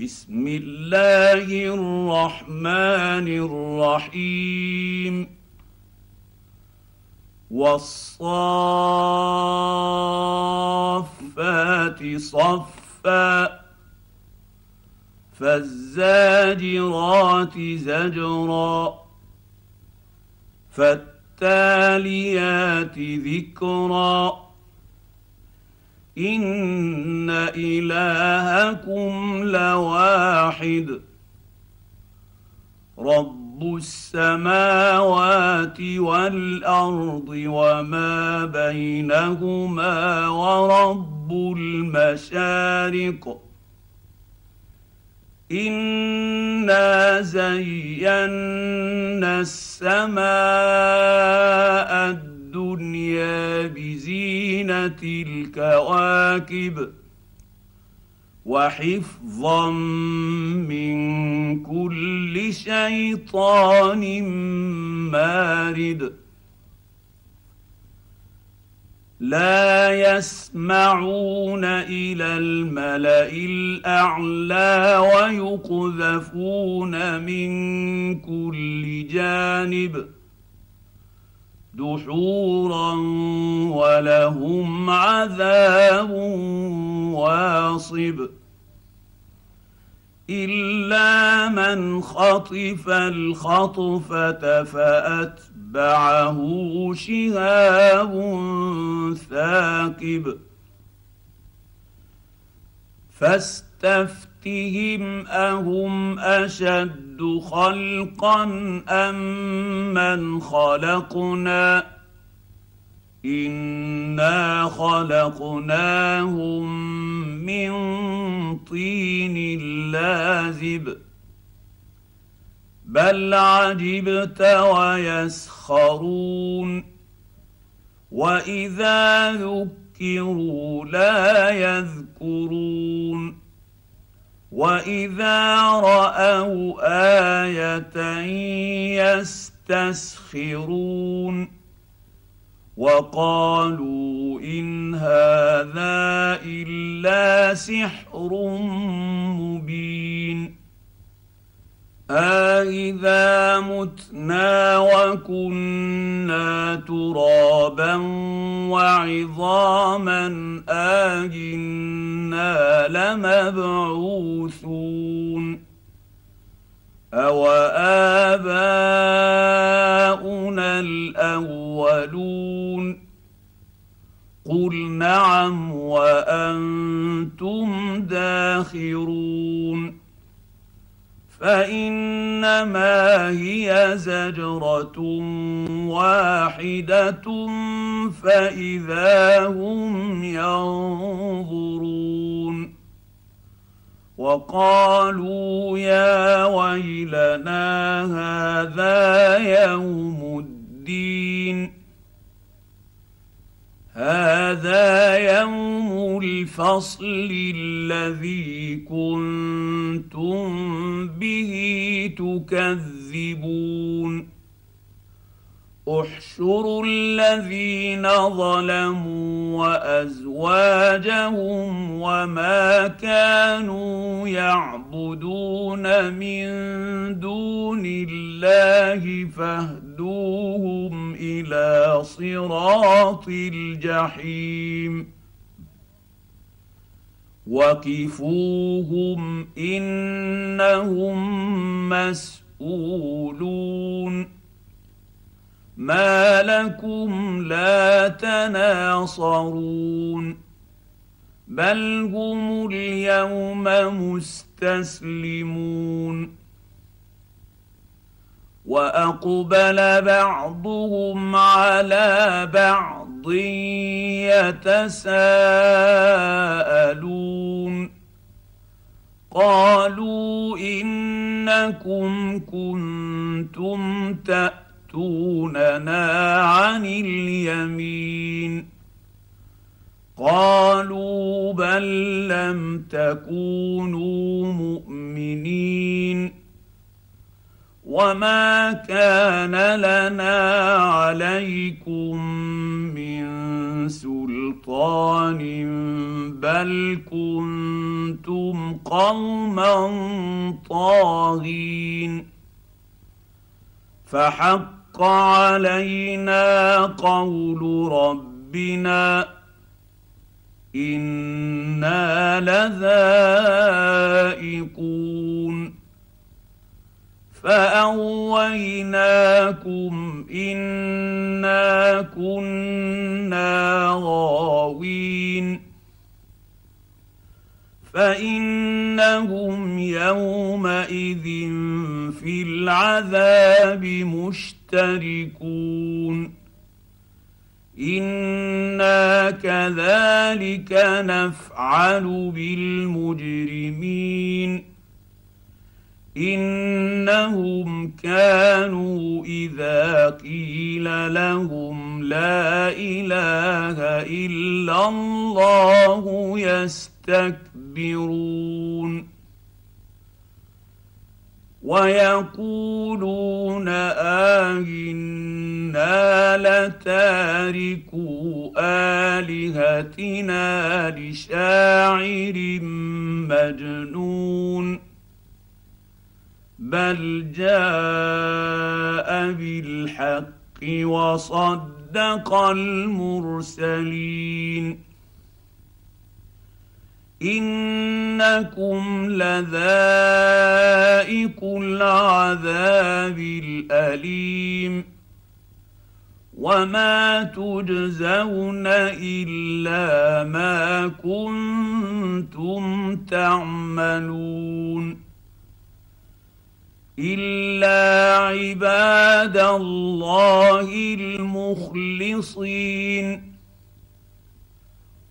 بسم الله الرحمن الرحيم. والصافات صفا فالزاجرات زجرا فالتاليات ذكرا. ان الهكم لواحد رب السماوات والارض وما بينهما ورب المشارق انا زينا السماء الكواكب وحفظا من كل شيطان مارد. لا يسمعون إلى الملأ الأعلى ويقذفون من كل جانب. دحورا ولهم عذاب واصب إلا من خطف الخطفة فأتبعه شهاب ثاقب فاستفتهم أهم أشد خلقا أم من خلقنا؟ إنا خلقناهم من طين لازب. بل عجبت ويسخرون. وإذا ذكروا لا يذكرون. واذا راوا إيه يستسخرون وقالوا ان هذا الا سحر مبين أإذا متنا وكنا ترابا وعظاما آجنا لمبعوثون أوآباؤنا الأولون قل نعم وأنتم داخرون فإنما هي زجرة واحدة فإذا هم ينظرون. وقالوا يا ويلنا هذا يوم الدين. هذا يوم الفصل الذي كنتم به تكذبون. احشروا الذين ظلموا وازواجهم وما كانوا يعبدون من دون الله فاهدوهم إلى صراط الجحيم وقفوهم انهم مسؤولون ما لكم لا تناصرون بل هم اليوم مستسلمون واقبل بعضهم على بعض يتساءلون قالوا انكم كنتم تأتون ياتوننا عن اليمين. قالوا بل لم تكونوا مؤمنين. وما كان لنا عليكم من سلطان بل كنتم قوما طاغين. فحق علينا قول ربنا إنا لذائقون. فأغويناكم إنا كنا غاوين. فإنهم يومئذ في العذاب مشتركون. أنا كذلك نفعل بالمجرمين. انهم كانوا اذا قيل لهم لا اله الا الله يستكبرون. ويقولون آهنا لتاركوا آلهتنا لشاعر مجنون بل جاء بالحق وصدق المرسلين إنكم لذائق العذاب الأليم. وما تجزون إلا ما كنتم تعملون. إلا عباد الله المخلصين.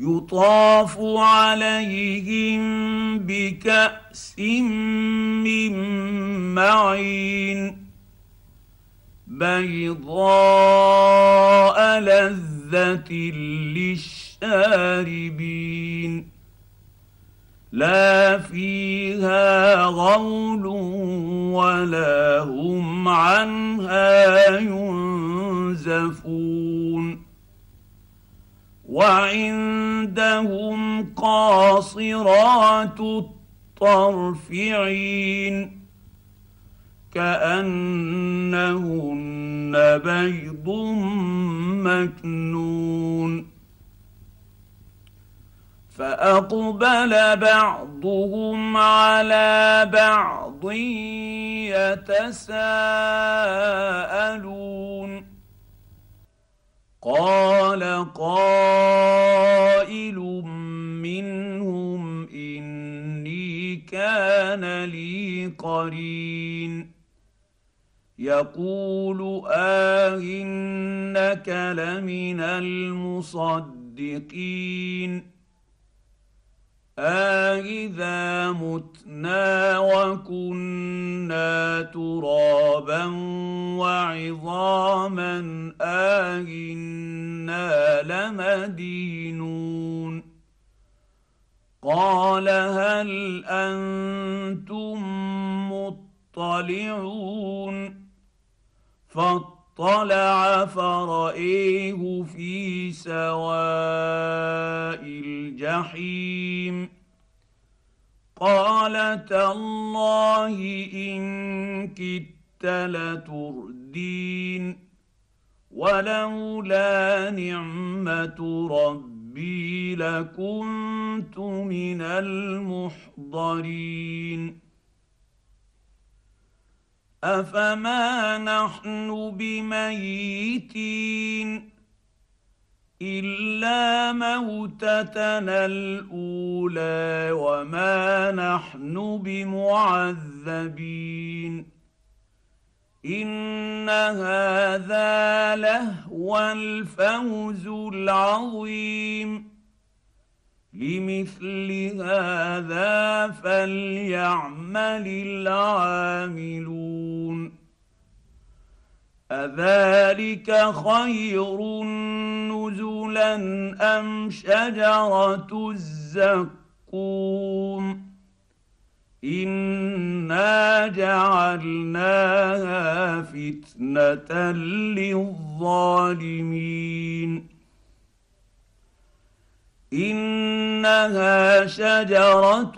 يطاف عليهم بكأس من معين بيضاء لذة للشاربين لا فيها غول ولا هم عنها ينزفون وعندهم قاصرات الطرف عين كأنهن بيض مكنون فأقبل بعضهم على بعض يتساءلون قرين. يقول آهنك لمن المصدقين. أإذا متنا وكنا ترابا وعظاما أإنا لمدينون. قال هل أنتم مطلعون فاطلع فرأيه في سواء الجحيم. قال تالله إن كدت لتردين ولولا نعمة ربي لكنت من المحضرين. افما نحن بميتين الا موتتنا الاولى وما نحن بمعذبين ان هذا لهو الفوز العظيم لمثل هذا فليعمل العاملون. أذلك خير نزلا أم شجرة الزقوم؟ إنا جعلناها فتنة للظالمين. إنها شجرة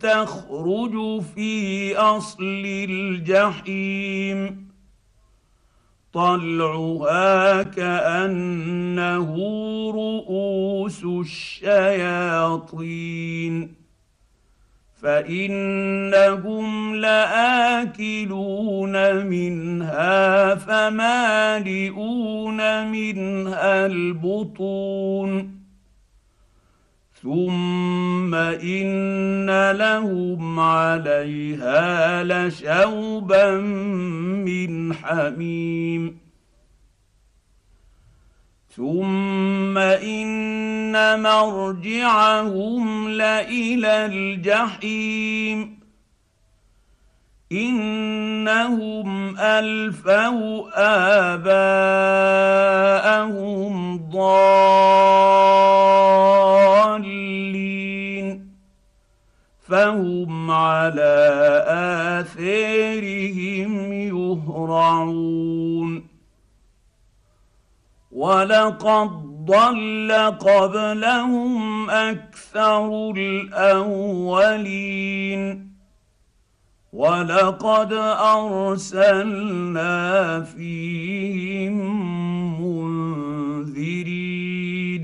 تخرج في أصل الجحيم. طلعها كأنه رؤوس الشياطين. فإنهم لآكلون منها فمالئون منها البطون. ثم ان لهم عليها لشوبا من حميم ثم ان مرجعهم لالى الجحيم إنهم ألفوا آباءهم ضالين. فهم على آثارهم يهرعون. ولقد ضل قبلهم أكثر الأولين. ولقد أرسلنا فيهم منذرين.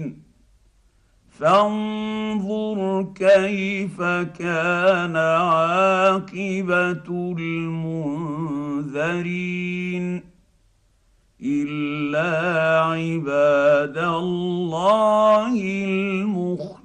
فانظر كيف كان عاقبة المنذرين. إلا عباد الله المخلصين.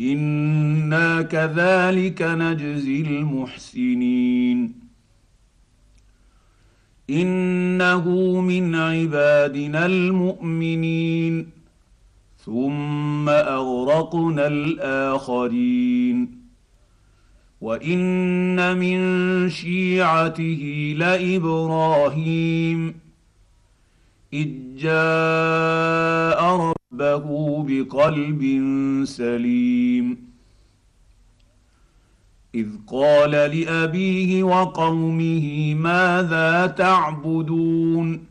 أنا كذلك نجزي المحسنين انه من عبادنا المؤمنين ثم اغرقنا الاخرين وان من شيعته لابراهيم اذ جاء ربه بقلب سليم اذ قال لابيه وقومه ماذا تعبدون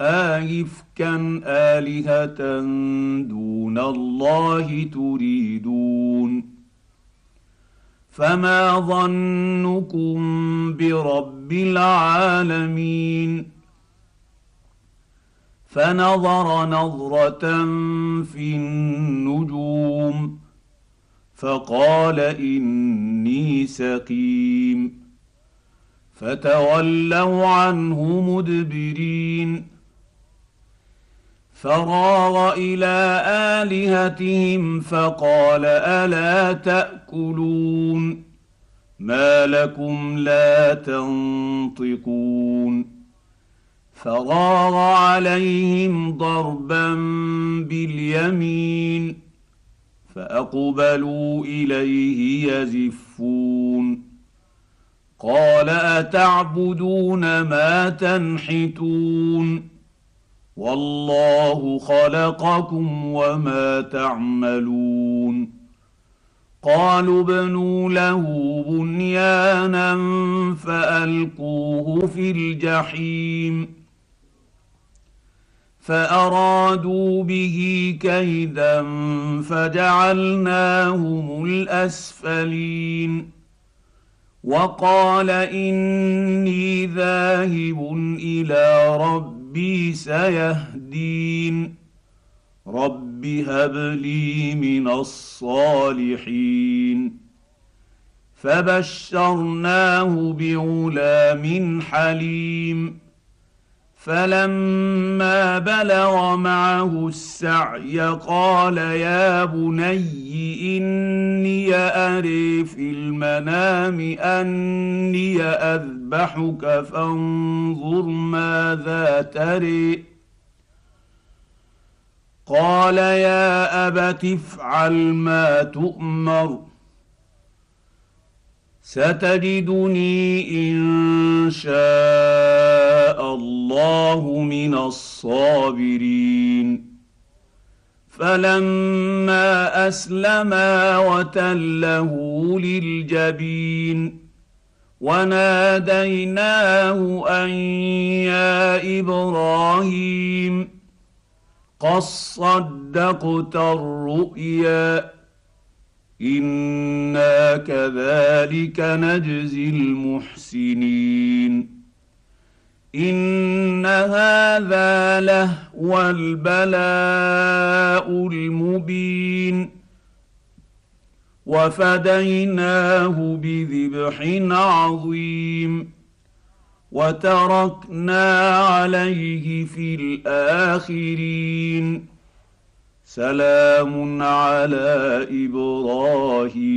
ايفكا الهه دون الله تريدون فما ظنكم برب العالمين فنظر نظرة في النجوم فقال إني سقيم فتولوا عنه مدبرين فراغ إلى آلهتهم فقال ألا تأكلون ما لكم لا تنطقون فراغ عليهم ضربا باليمين فأقبلوا إليه يزفون قال أتعبدون ما تنحتون والله خلقكم وما تعملون قالوا ابنوا له بنيانا فألقوه في الجحيم فأرادوا به كيدا فجعلناهم الأسفلين. وقال إني ذاهب إلى ربي سيهدين. رب هب لي من الصالحين. فبشرناه بغلام حليم. فلما بلغ معه السعي قال يا بني إني أري في المنام أني أذبحك فانظر ماذا تري. قال يا أبت افعل ما تؤمر ستجدني إن شاء الله من الصابرين. فلما أسلما وتله للجبين. وناديناه أن يا إبراهيم قد صدقت الرؤيا. إنا كذلك نجزي المحسنين. ان هذا لهو البلاء المبين وفديناه بذبح عظيم وتركنا عليه في الاخرين سلام على إبراهيم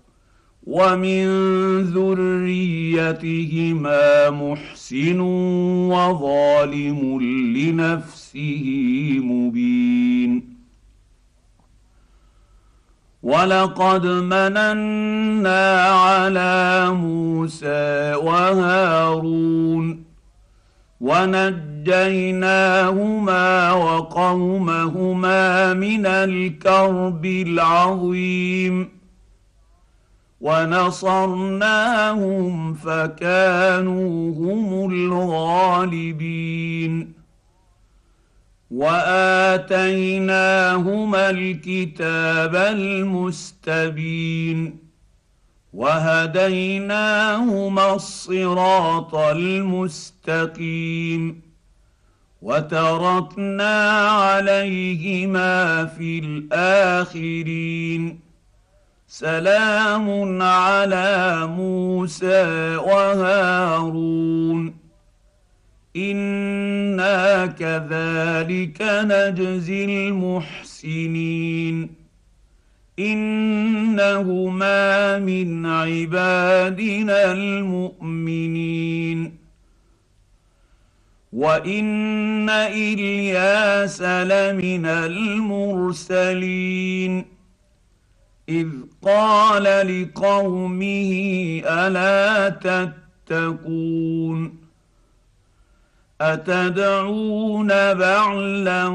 ومن ذريتهما محسن وظالم لنفسه مبين. ولقد مننا على موسى وهارون ونجيناهما وقومهما من الكرب العظيم. ونصرناهم فكانوا هم الغالبين. وآتيناهما الكتاب المستبين. وهديناهما الصراط المستقيم. وتركنا عليهما في الآخرين. سلام على موسى وهارون. إنا كذلك نجزي المحسنين. إنهما من عبادنا المؤمنين. وإن إلياس لمن المرسلين. إذ قال لقومه ألا تتقون؟ أتدعون بعلا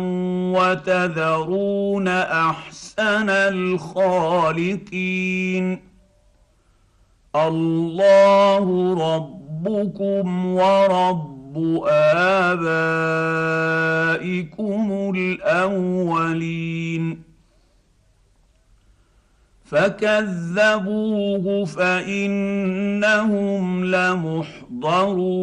وتذرون أحسن الخالقين؟ الله ربكم ورب آبائكم الأولين. فكذبوه فانهم لمحضرون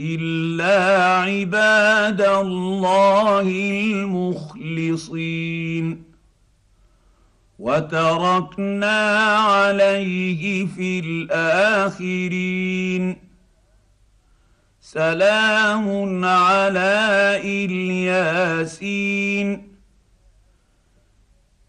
الا عباد الله المخلصين وتركنا عليه في الاخرين سلام على الياسين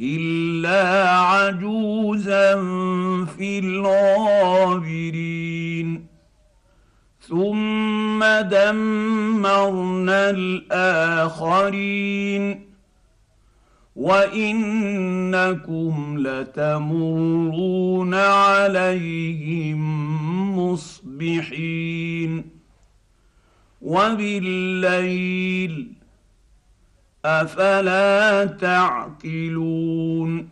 الا عجوزا في الغابرين ثم دمرنا الاخرين وانكم لتمرون عليهم مصبحين وبالليل أفلا تعقلون؟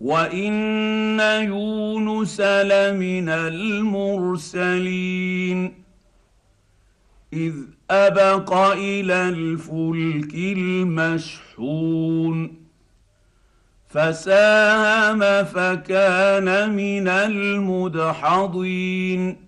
وإن يونس لمن المرسلين. إذ أبق إلى الفلك المشحون. فساهم فكان من المدحضين.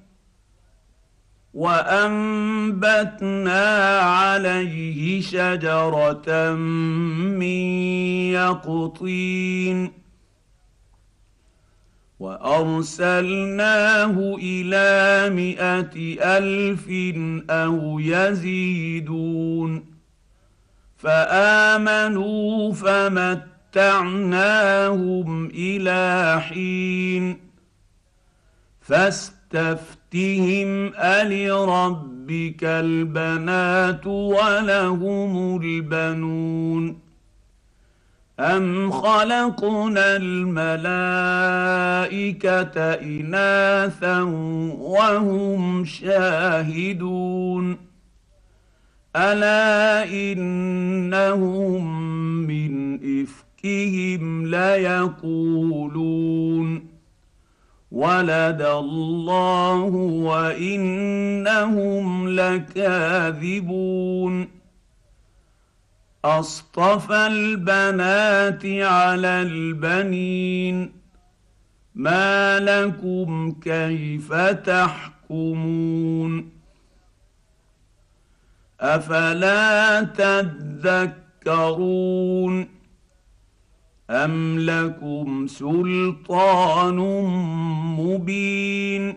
وأنبتنا عليه شجرة من يقطين وأرسلناه إلى مائه ألف أو يزيدون فآمنوا فمتعناهم إلى حين فاستفتهم الربك البنات ولهم البنون أم خلقنا الملائكة إناثا وهم شاهدون ألا إنهم من إفكهم ليقولون ولد الله وإنهم لكاذبون. أصطفى البنات على البنين. ما لكم كيف تحكمون؟ أفلا تذكرون؟ ام لكم سلطان مبين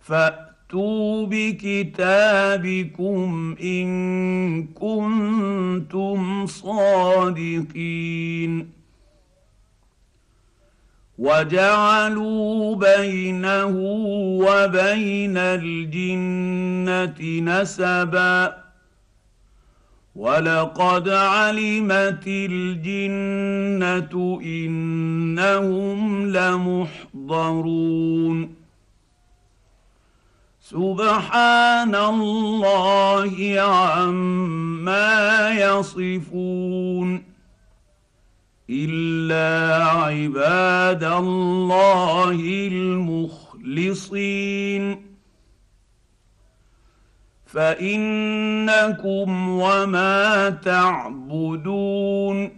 فاتوا بكتابكم ان كنتم صادقين وجعلوا بينه وبين الجنه نسبا ولقد علمت الجنه انهم لمحضرون سبحان الله عما يصفون الا عباد الله المخلصين فإنكم وما تعبدون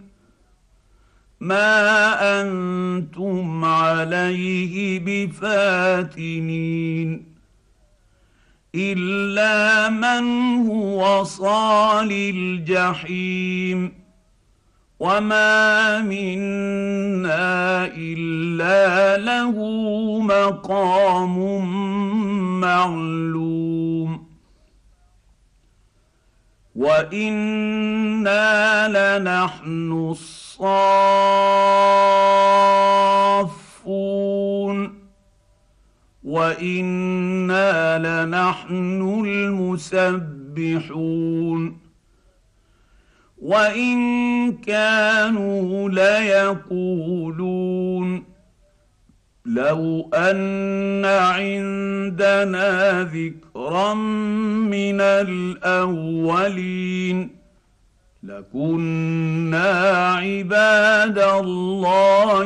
ما أنتم عليه بفاتنين إلا من هو صال الجحيم وما منا إلا له مقام معلوم وأنا لنحن الصافون وأنا لنحن المسبحون وان كانوا ليقولون لو أن عندنا ذكرا من الأولين لكنا عباد الله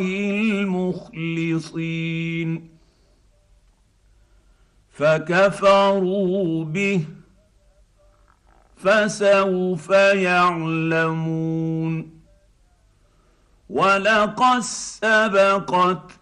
المخلصين فكفروا به فسوف يعلمون ولقد سبقت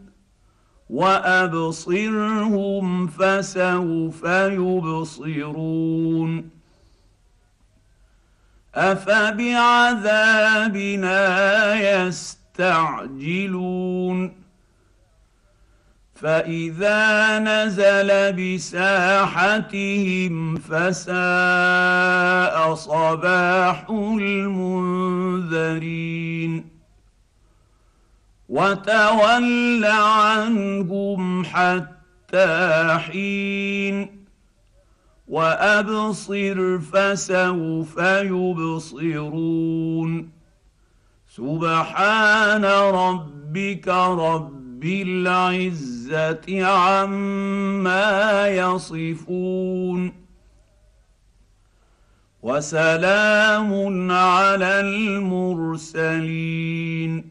وأبصرهم فسوف يبصرون. أفبعذابنا يستعجلون؟ فإذا نزل بساحتهم فساء صباح المنذرين. وتول عنهم حتى حين وأبصر فسوف يبصرون. سبحان ربك رب بالعزه عما يصفون. وسلام على المرسلين.